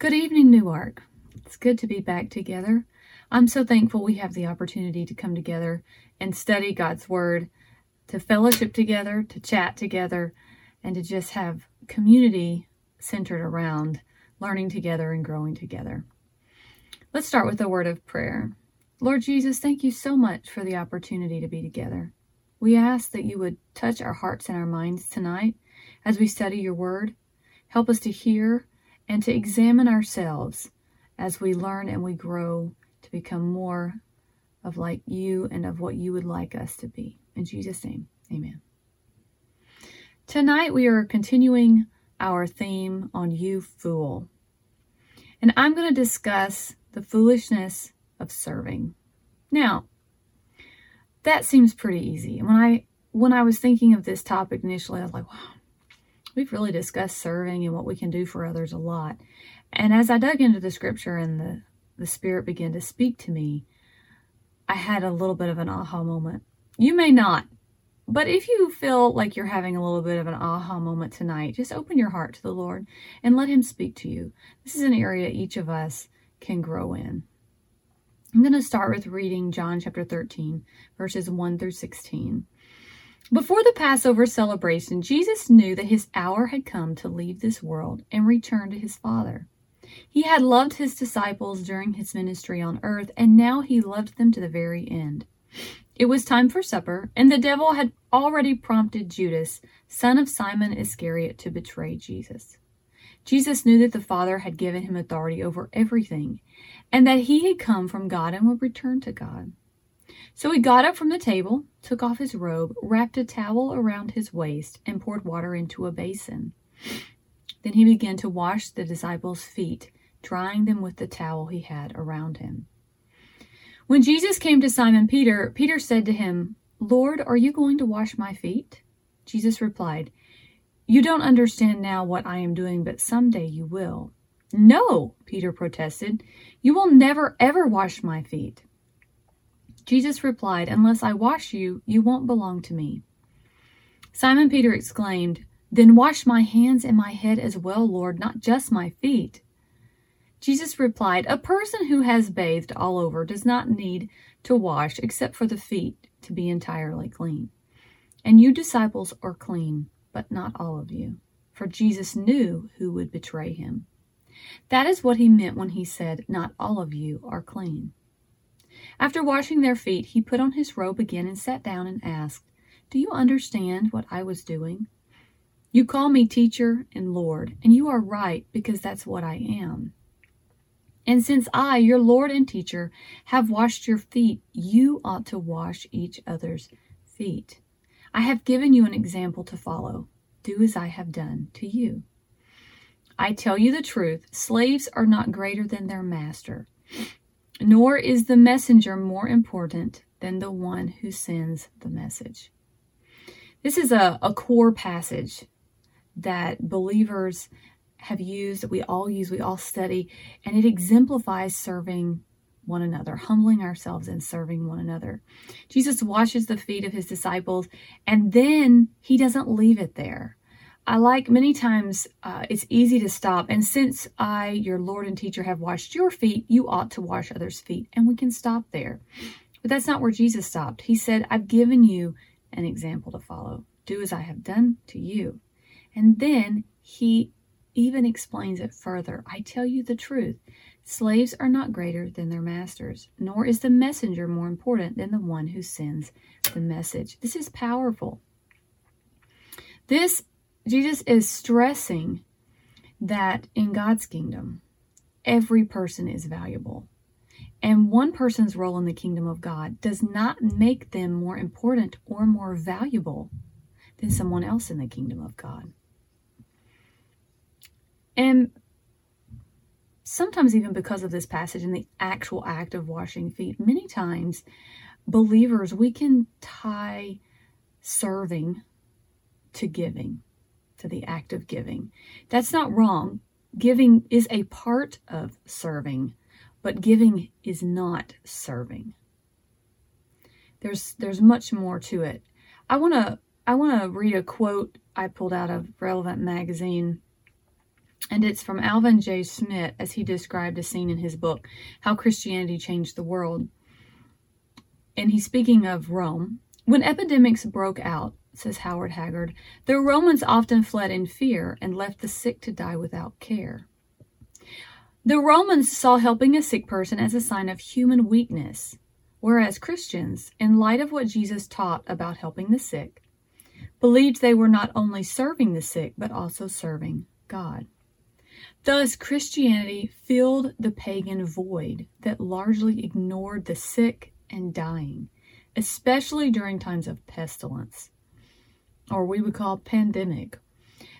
Good evening, Newark. It's good to be back together. I'm so thankful we have the opportunity to come together and study God's Word, to fellowship together, to chat together, and to just have community centered around learning together and growing together. Let's start with a word of prayer. Lord Jesus, thank you so much for the opportunity to be together. We ask that you would touch our hearts and our minds tonight as we study your word. Help us to hear and to examine ourselves as we learn and we grow to become more of like you and of what you would like us to be. In Jesus' name, amen. Tonight we are continuing our theme on You Fool. And I'm going to discuss the foolishness of serving. Now, that seems pretty easy. And when I when I was thinking of this topic initially, I was like, wow, we've really discussed serving and what we can do for others a lot. And as I dug into the scripture and the, the Spirit began to speak to me, I had a little bit of an aha moment. You may not, but if you feel like you're having a little bit of an aha moment tonight, just open your heart to the Lord and let Him speak to you. This is an area each of us can grow in. I'm going to start with reading John chapter 13, verses 1 through 16. Before the Passover celebration, Jesus knew that his hour had come to leave this world and return to his Father. He had loved his disciples during his ministry on earth, and now he loved them to the very end. It was time for supper, and the devil had already prompted Judas, son of Simon Iscariot, to betray Jesus. Jesus knew that the Father had given him authority over everything, and that he had come from God and would return to God. So he got up from the table, took off his robe, wrapped a towel around his waist, and poured water into a basin. Then he began to wash the disciples' feet, drying them with the towel he had around him. When Jesus came to Simon Peter, Peter said to him, Lord, are you going to wash my feet? Jesus replied, You don't understand now what I am doing, but someday you will. No, Peter protested. You will never ever wash my feet. Jesus replied, Unless I wash you, you won't belong to me. Simon Peter exclaimed, Then wash my hands and my head as well, Lord, not just my feet. Jesus replied, A person who has bathed all over does not need to wash except for the feet to be entirely clean. And you disciples are clean, but not all of you. For Jesus knew who would betray him. That is what he meant when he said, Not all of you are clean. After washing their feet, he put on his robe again and sat down and asked, Do you understand what I was doing? You call me teacher and Lord, and you are right because that's what I am. And since I, your Lord and teacher, have washed your feet, you ought to wash each other's feet. I have given you an example to follow. Do as I have done to you. I tell you the truth slaves are not greater than their master nor is the messenger more important than the one who sends the message. This is a, a core passage that believers have used, that we all use, we all study, and it exemplifies serving one another, humbling ourselves and serving one another. Jesus washes the feet of his disciples, and then he doesn't leave it there. I like many times uh, it's easy to stop. And since I, your Lord and teacher, have washed your feet, you ought to wash others' feet. And we can stop there. But that's not where Jesus stopped. He said, I've given you an example to follow. Do as I have done to you. And then he even explains it further. I tell you the truth. Slaves are not greater than their masters, nor is the messenger more important than the one who sends the message. This is powerful. This Jesus is stressing that in God's kingdom, every person is valuable. And one person's role in the kingdom of God does not make them more important or more valuable than someone else in the kingdom of God. And sometimes, even because of this passage and the actual act of washing feet, many times believers, we can tie serving to giving to the act of giving. That's not wrong. Giving is a part of serving, but giving is not serving. There's there's much more to it. I want to I want to read a quote I pulled out of Relevant magazine And it's from Alvin J. Schmidt as he described a scene in his book, How Christianity Changed the World. And he's speaking of Rome. When epidemics broke out, says Howard Haggard, the Romans often fled in fear and left the sick to die without care. The Romans saw helping a sick person as a sign of human weakness, whereas Christians, in light of what Jesus taught about helping the sick, believed they were not only serving the sick, but also serving God. Thus, Christianity filled the pagan void that largely ignored the sick and dying, especially during times of pestilence, or we would call pandemic.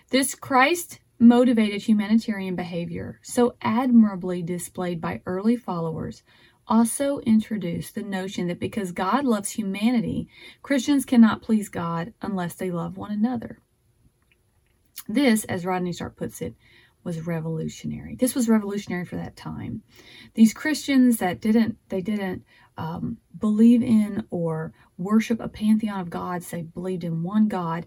This Christ motivated humanitarian behavior, so admirably displayed by early followers, also introduced the notion that because God loves humanity, Christians cannot please God unless they love one another. This, as Rodney Stark puts it, was revolutionary. This was revolutionary for that time. These Christians that didn't they didn't um, believe in or worship a pantheon of gods. They believed in one God.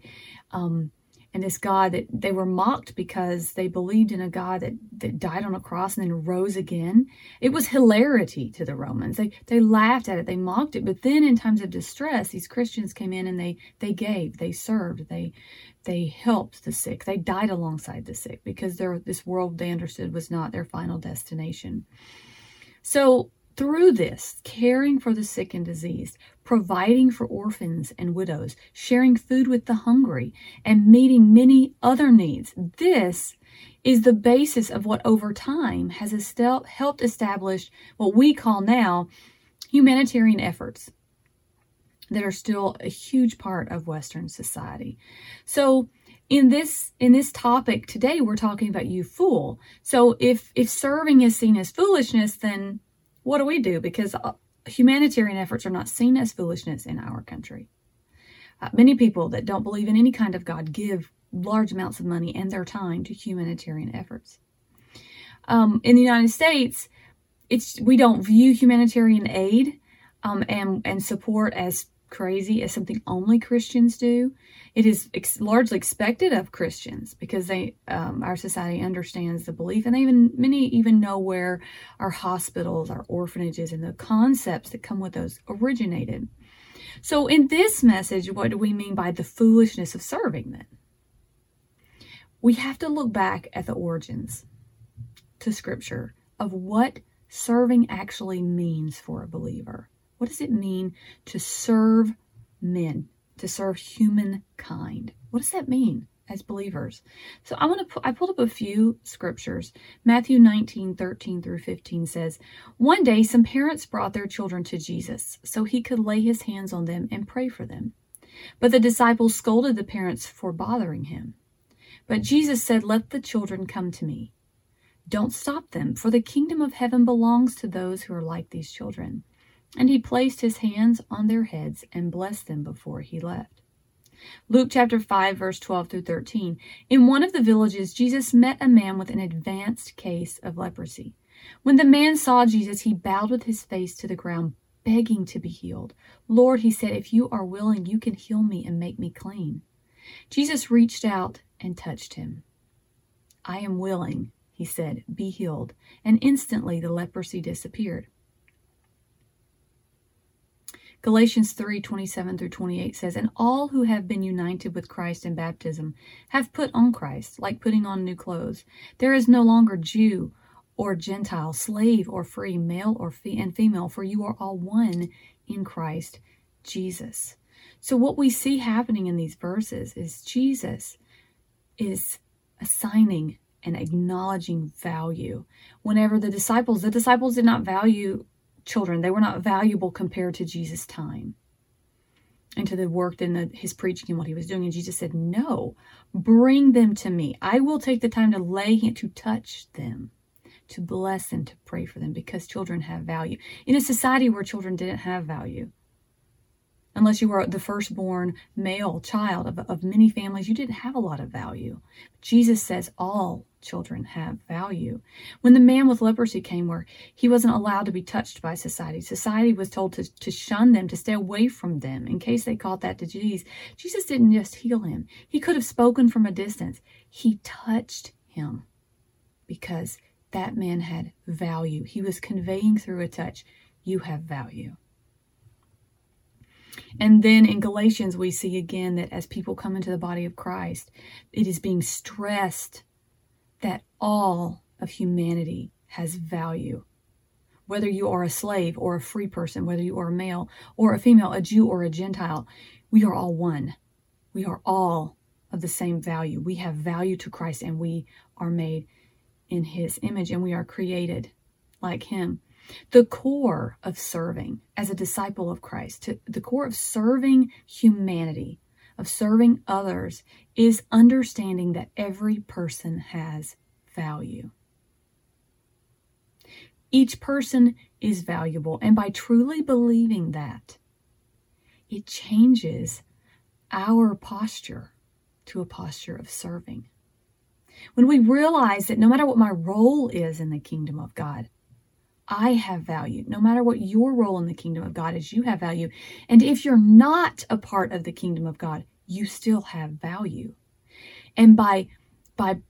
Um, and this God that they were mocked because they believed in a God that, that died on a cross and then rose again. It was hilarity to the Romans. They they laughed at it, they mocked it. But then in times of distress, these Christians came in and they they gave, they served, they they helped the sick. They died alongside the sick because their this world they understood was not their final destination. So through this, caring for the sick and diseased, providing for orphans and widows, sharing food with the hungry, and meeting many other needs, this is the basis of what over time has helped establish what we call now humanitarian efforts that are still a huge part of Western society. So, in this in this topic today we're talking about you fool so if if serving is seen as foolishness then what do we do? Because uh, humanitarian efforts are not seen as foolishness in our country. Uh, many people that don't believe in any kind of God give large amounts of money and their time to humanitarian efforts. Um, in the United States, it's we don't view humanitarian aid um, and and support as crazy as something only Christians do. It is ex- largely expected of Christians because they, um, our society understands the belief, and they even many even know where our hospitals, our orphanages, and the concepts that come with those originated. So, in this message, what do we mean by the foolishness of serving? Then we have to look back at the origins to Scripture of what serving actually means for a believer. What does it mean to serve men, to serve humankind? What does that mean as believers? So I want to put, I pulled up a few scriptures. Matthew 19, 13 through 15 says, One day some parents brought their children to Jesus so he could lay his hands on them and pray for them. But the disciples scolded the parents for bothering him. But Jesus said, Let the children come to me. Don't stop them, for the kingdom of heaven belongs to those who are like these children. And he placed his hands on their heads and blessed them before he left. Luke chapter 5, verse 12 through 13. In one of the villages, Jesus met a man with an advanced case of leprosy. When the man saw Jesus, he bowed with his face to the ground, begging to be healed. Lord, he said, if you are willing, you can heal me and make me clean. Jesus reached out and touched him. I am willing, he said, be healed. And instantly the leprosy disappeared. Galatians 3 27 through 28 says, And all who have been united with Christ in baptism have put on Christ, like putting on new clothes. There is no longer Jew or Gentile, slave or free, male or fe- and female, for you are all one in Christ Jesus. So, what we see happening in these verses is Jesus is assigning and acknowledging value. Whenever the disciples, the disciples did not value children. They were not valuable compared to Jesus' time and to the work and the, his preaching and what he was doing. And Jesus said, No, bring them to me. I will take the time to lay hand, to touch them, to bless them, to pray for them, because children have value. In a society where children didn't have value, unless you were the firstborn male child of, of many families, you didn't have a lot of value. Jesus says all children have value. When the man with leprosy came where he wasn't allowed to be touched by society, society was told to, to shun them, to stay away from them in case they caught that disease. Jesus didn't just heal him, he could have spoken from a distance. He touched him. because that man had value. He was conveying through a touch, you have value. And then in Galatians, we see again that as people come into the body of Christ, it is being stressed that all of humanity has value. Whether you are a slave or a free person, whether you are a male or a female, a Jew or a Gentile, we are all one. We are all of the same value. We have value to Christ and we are made in his image and we are created like him. The core of serving as a disciple of Christ, to, the core of serving humanity, of serving others, is understanding that every person has value. Each person is valuable, and by truly believing that, it changes our posture to a posture of serving. When we realize that no matter what my role is in the kingdom of God, I have value. No matter what your role in the kingdom of God is, you have value. And if you're not a part of the kingdom of God, you still have value. And by by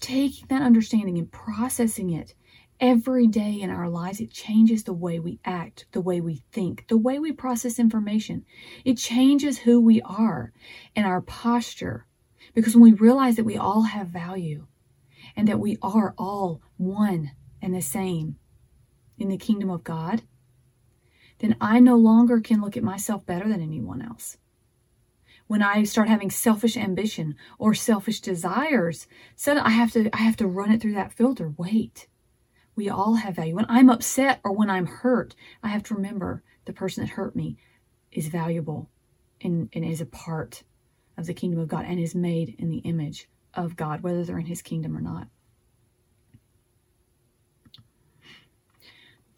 taking that understanding and processing it every day in our lives, it changes the way we act, the way we think, the way we process information. It changes who we are and our posture. Because when we realize that we all have value and that we are all one and the same, in the kingdom of God, then I no longer can look at myself better than anyone else. When I start having selfish ambition or selfish desires, suddenly I have to I have to run it through that filter. Wait. We all have value. When I'm upset or when I'm hurt, I have to remember the person that hurt me is valuable and, and is a part of the kingdom of God and is made in the image of God, whether they're in his kingdom or not.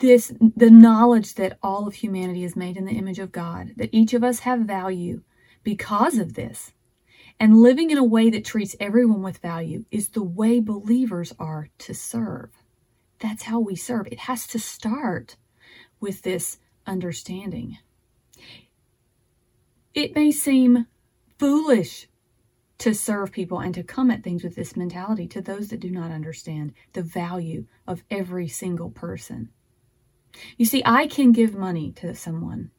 This the knowledge that all of humanity is made in the image of God, that each of us have value because of this. And living in a way that treats everyone with value is the way believers are to serve. That's how we serve. It has to start with this understanding. It may seem foolish to serve people and to come at things with this mentality to those that do not understand the value of every single person. You see, I can give money to someone.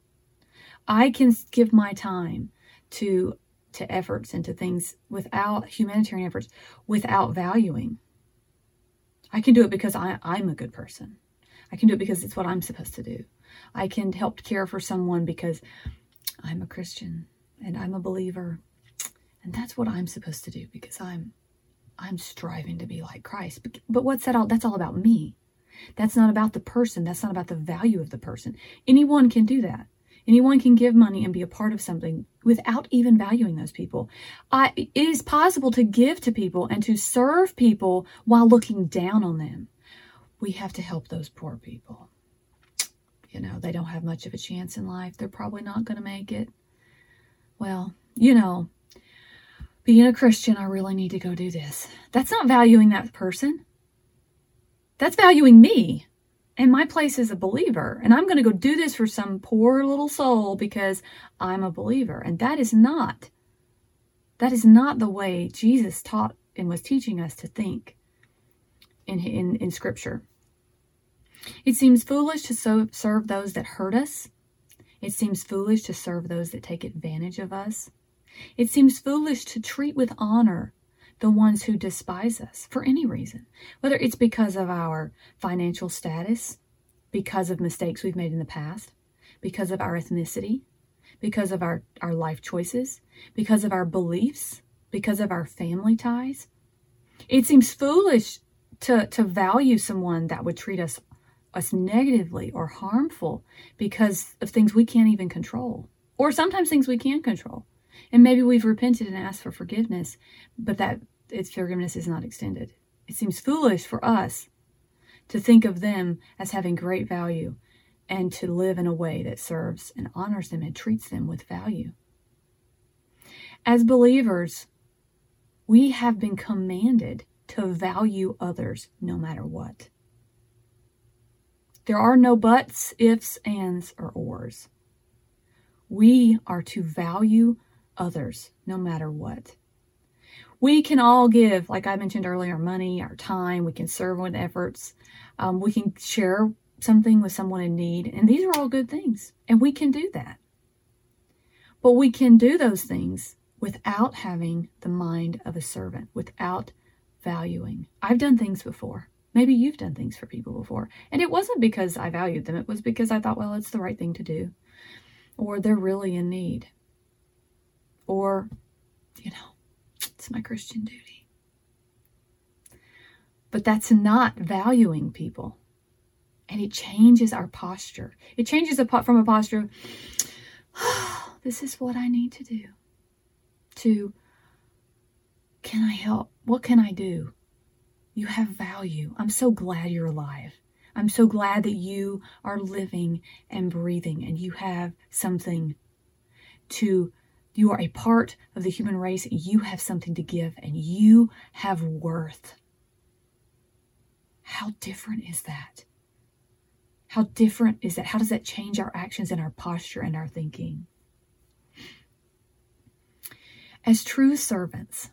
I can give my time to to efforts and to things without humanitarian efforts without valuing. I can do it because I, I'm a good person. I can do it because it's what I'm supposed to do. I can help care for someone because I'm a Christian and I'm a believer. And that's what I'm supposed to do because I'm I'm striving to be like Christ. But, but what's that all that's all about me. That's not about the person. That's not about the value of the person. Anyone can do that. Anyone can give money and be a part of something without even valuing those people. I, it is possible to give to people and to serve people while looking down on them. We have to help those poor people. You know, they don't have much of a chance in life. They're probably not going to make it. Well, you know, being a Christian, I really need to go do this. That's not valuing that person. That's valuing me and my place as a believer. And I'm going to go do this for some poor little soul because I'm a believer. And that is not, that is not the way Jesus taught and was teaching us to think in, in, in Scripture. It seems foolish to so, serve those that hurt us. It seems foolish to serve those that take advantage of us. It seems foolish to treat with honor the ones who despise us for any reason, whether it's because of our financial status, because of mistakes we've made in the past, because of our ethnicity, because of our, our life choices, because of our beliefs, because of our family ties. It seems foolish to, to value someone that would treat us us negatively or harmful because of things we can't even control or sometimes things we can control and maybe we've repented and asked for forgiveness, but that its forgiveness is not extended. It seems foolish for us to think of them as having great value and to live in a way that serves and honors them and treats them with value. As believers, we have been commanded to value others no matter what. There are no buts, ifs, ands, or ors. We are to value others no matter what. We can all give, like I mentioned earlier, money, our time. We can serve with efforts. Um, we can share something with someone in need. And these are all good things. And we can do that. But we can do those things without having the mind of a servant, without valuing. I've done things before. Maybe you've done things for people before. And it wasn't because I valued them, it was because I thought, well, it's the right thing to do. Or they're really in need. Or, you know, it's my Christian duty. But that's not valuing people. And it changes our posture. It changes a, from a posture, oh, this is what I need to do, to, can I help? What can I do? You have value. I'm so glad you're alive. I'm so glad that you are living and breathing and you have something to, you are a part of the human race. You have something to give and you have worth. How different is that? How different is that? How does that change our actions and our posture and our thinking? As true servants,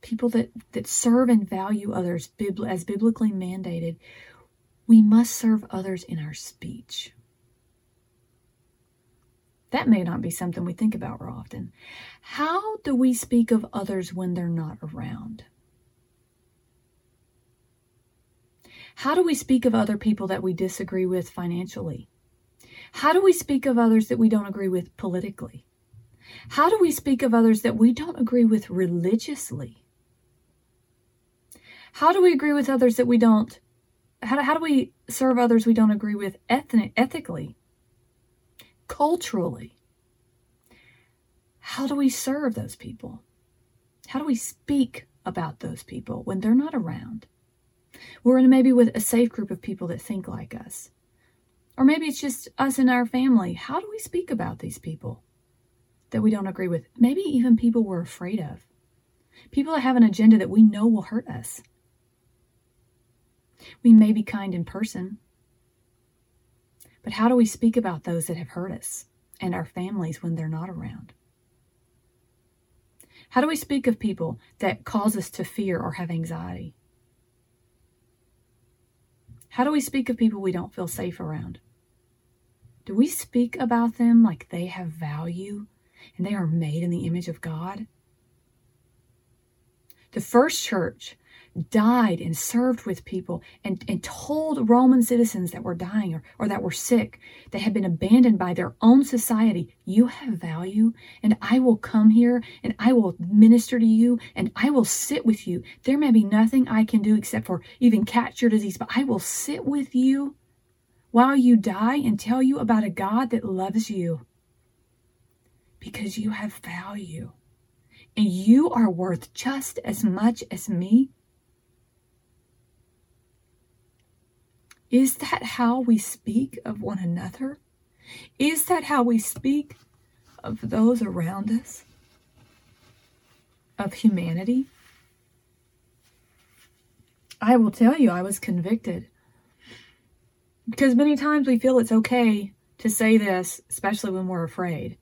people that, that serve and value others as biblically mandated, we must serve others in our speech. That may not be something we think about very often. How do we speak of others when they're not around? How do we speak of other people that we disagree with financially? How do we speak of others that we don't agree with politically? How do we speak of others that we don't agree with religiously? How do we agree with others that we don't? How do, how do we serve others we don't agree with ethnic, ethically, culturally? How do we serve those people? How do we speak about those people when they're not around? We're in maybe with a safe group of people that think like us. Or maybe it's just us and our family. How do we speak about these people that we don't agree with? Maybe even people we're afraid of. People that have an agenda that we know will hurt us. We may be kind in person, but how do we speak about those that have hurt us and our families when they're not around? How do we speak of people that cause us to fear or have anxiety? How do we speak of people we don't feel safe around? Do we speak about them like they have value and they are made in the image of God? The first church died and served with people and, and told Roman citizens that were dying or, or that were sick, that had been abandoned by their own society, you have value and I will come here and I will minister to you and I will sit with you. There may be nothing I can do except for even catch your disease, but I will sit with you while you die and tell you about a God that loves you because you have value and you are worth just as much as me Is that how we speak of one another? Is that how we speak of those around us? Of humanity? I will tell you, I was convicted. Because many times we feel it's okay to say this, especially when we're afraid.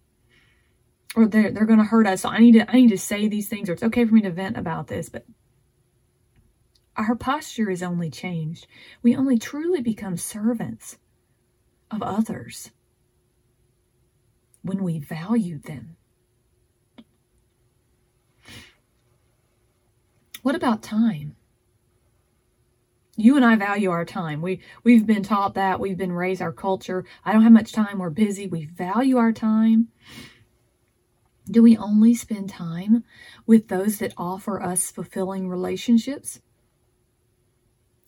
Or they're, they're going to hurt us. So I need to I need to say these things, or it's okay for me to vent about this. But our posture is only changed. We only truly become servants of others when we value them. What about time? You and I value our time. We we've been taught that. We've been raised our culture. I don't have much time. We're busy. We value our time. Do we only spend time with those that offer us fulfilling relationships?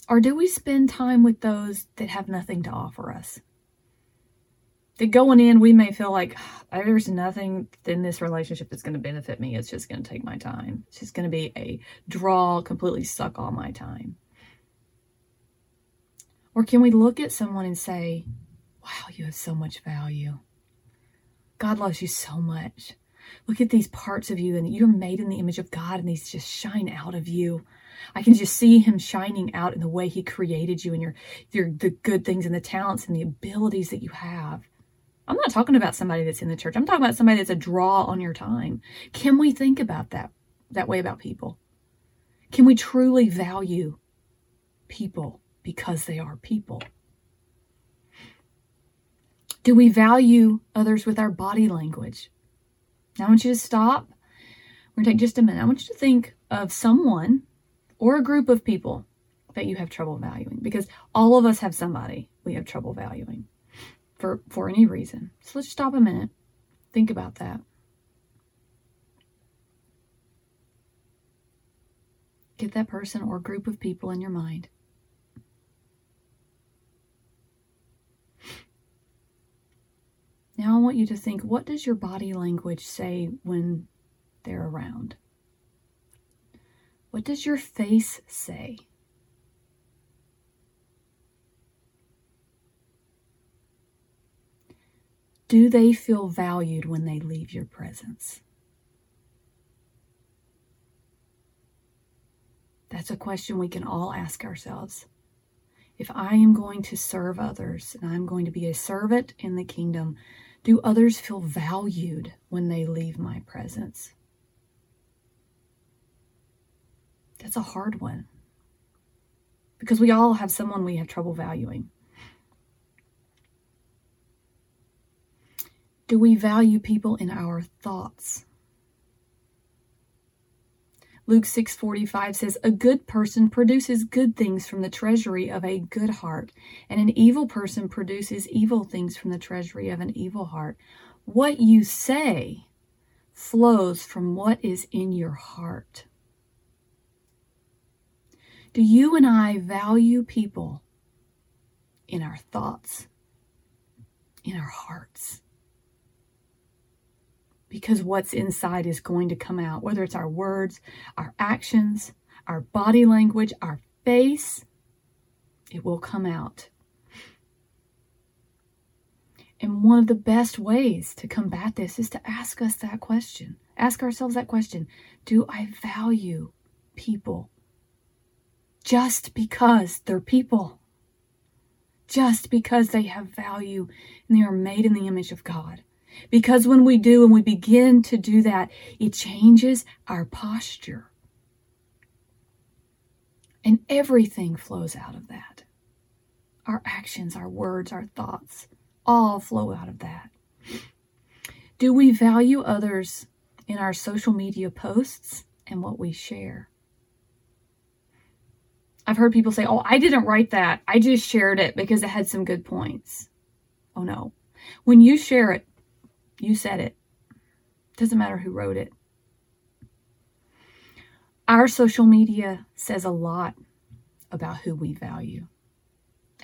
Or do we spend time with those that have nothing to offer us? That going in, we may feel like ah, there's nothing in this relationship that's going to benefit me. It's just going to take my time. It's just going to be a draw, completely suck all my time. Or can we look at someone and say, wow, you have so much value. God loves you so much. Look at these parts of you, and you're made in the image of God, and these just shine out of you. I can just see him shining out in the way he created you and your your the good things and the talents and the abilities that you have. I'm not talking about somebody that's in the church. I'm talking about somebody that's a draw on your time. Can we think about that that way about people? Can we truly value people because they are people? Do we value others with our body language? Now, I want you to stop. We're going to take just a minute. I want you to think of someone or a group of people that you have trouble valuing because all of us have somebody we have trouble valuing for, for any reason. So let's stop a minute. Think about that. Get that person or group of people in your mind. Now I want you to think what does your body language say when they're around? What does your face say? Do they feel valued when they leave your presence? That's a question we can all ask ourselves. If I am going to serve others and I'm going to be a servant in the kingdom, do others feel valued when they leave my presence? That's a hard one because we all have someone we have trouble valuing. Do we value people in our thoughts? Luke 6:45 says a good person produces good things from the treasury of a good heart and an evil person produces evil things from the treasury of an evil heart. What you say flows from what is in your heart. Do you and I value people in our thoughts, in our hearts? Because what's inside is going to come out, whether it's our words, our actions, our body language, our face, it will come out. And one of the best ways to combat this is to ask us that question. Ask ourselves that question Do I value people just because they're people? Just because they have value and they are made in the image of God? Because when we do and we begin to do that, it changes our posture. And everything flows out of that. Our actions, our words, our thoughts all flow out of that. Do we value others in our social media posts and what we share? I've heard people say, Oh, I didn't write that. I just shared it because it had some good points. Oh no. When you share it, you said it. Doesn't matter who wrote it. Our social media says a lot about who we value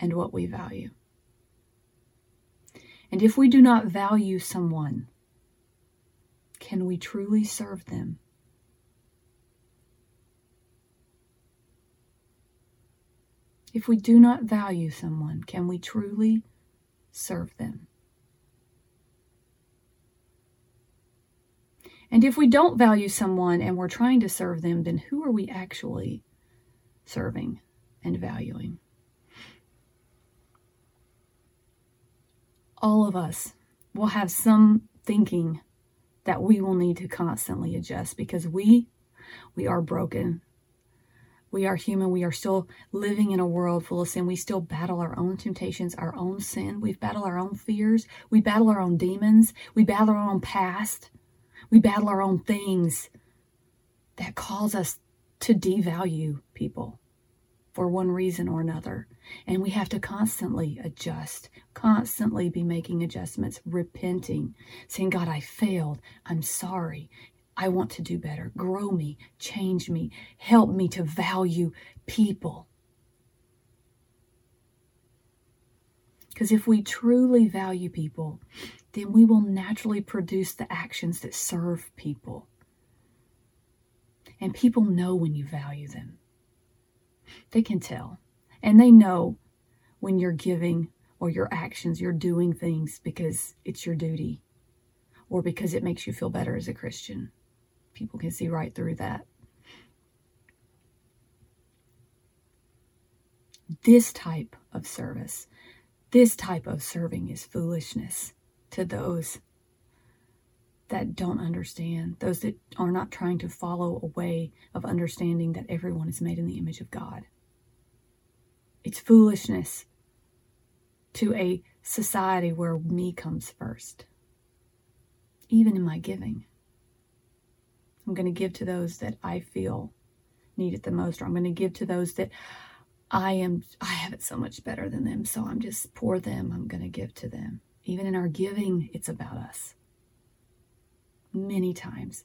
and what we value. And if we do not value someone, can we truly serve them? If we do not value someone, can we truly serve them? And if we don't value someone and we're trying to serve them, then who are we actually serving and valuing? All of us will have some thinking that we will need to constantly adjust because we we are broken. We are human. We are still living in a world full of sin. We still battle our own temptations, our own sin. We battle our own fears. We battle our own demons. We battle our own past. We battle our own things that cause us to devalue people for one reason or another. And we have to constantly adjust, constantly be making adjustments, repenting, saying, God, I failed. I'm sorry. I want to do better. Grow me, change me, help me to value people. Because if we truly value people, then we will naturally produce the actions that serve people. And people know when you value them. They can tell. And they know when you're giving or your actions, you're doing things because it's your duty or because it makes you feel better as a Christian. People can see right through that. This type of service this type of serving is foolishness to those that don't understand, those that are not trying to follow a way of understanding that everyone is made in the image of God. It's foolishness to a society where me comes first, even in my giving. I'm going to give to those that I feel need it the most, or I'm going to give to those that I am, I have it so much better than them, so I'm just pour them, I'm going to give to them. Even in our giving, it's about us. Many times.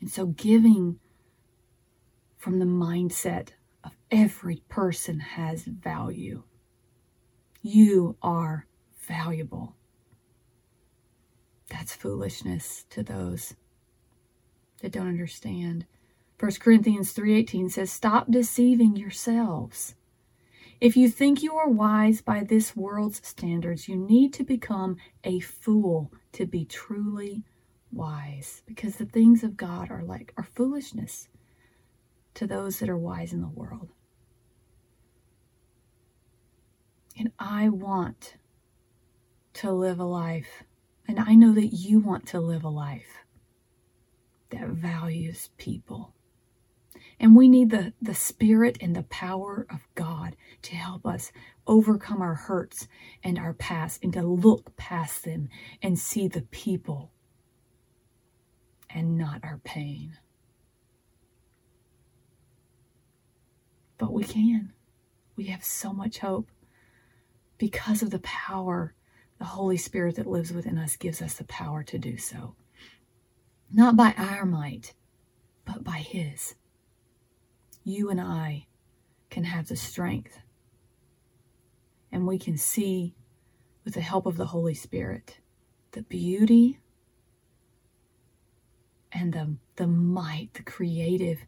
And so giving from the mindset of every person has value. You are valuable. That's foolishness to those that don't understand. 1 Corinthians 3:18 says, "Stop deceiving yourselves. If you think you are wise by this world's standards, you need to become a fool to be truly wise, because the things of God are like are foolishness to those that are wise in the world." And I want to live a life, and I know that you want to live a life that values people. And we need the, the spirit and the power of God to help us overcome our hurts and our past and to look past them and see the people and not our pain. But we can. We have so much hope because of the power the Holy Spirit that lives within us gives us the power to do so. Not by our might, but by His. You and I can have the strength, and we can see, with the help of the Holy Spirit, the beauty and the, the might, the creative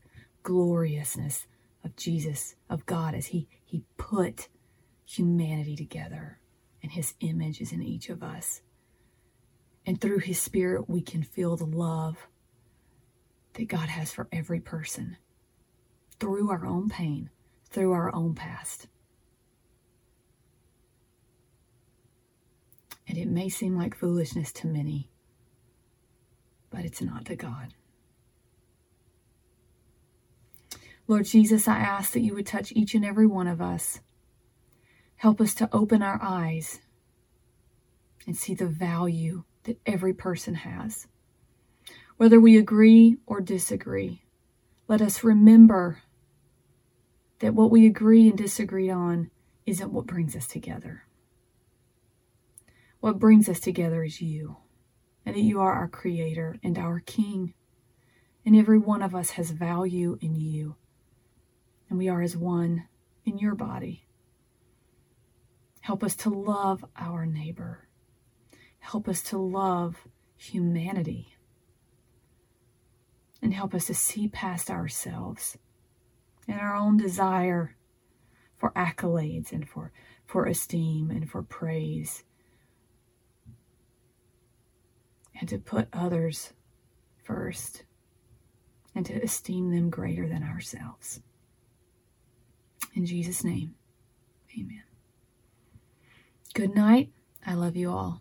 gloriousness of Jesus, of God, as He, he put humanity together, and His image is in each of us. And through His Spirit, we can feel the love that God has for every person through our own pain, through our own past. And it may seem like foolishness to many, but it's not to God. Lord Jesus, I ask that you would touch each and every one of us Help us to open our eyes and see the value that every person has. Whether we agree or disagree, let us remember that what we agree and disagree on isn't what brings us together. What brings us together is you, and that you are our Creator and our King. And every one of us has value in you, and we are as one in your body. Help us to love our neighbor. Help us to love humanity. And help us to see past ourselves and our own desire for accolades and for, for esteem and for praise. And to put others first and to esteem them greater than ourselves. In Jesus' name, amen. Good night. I love you all.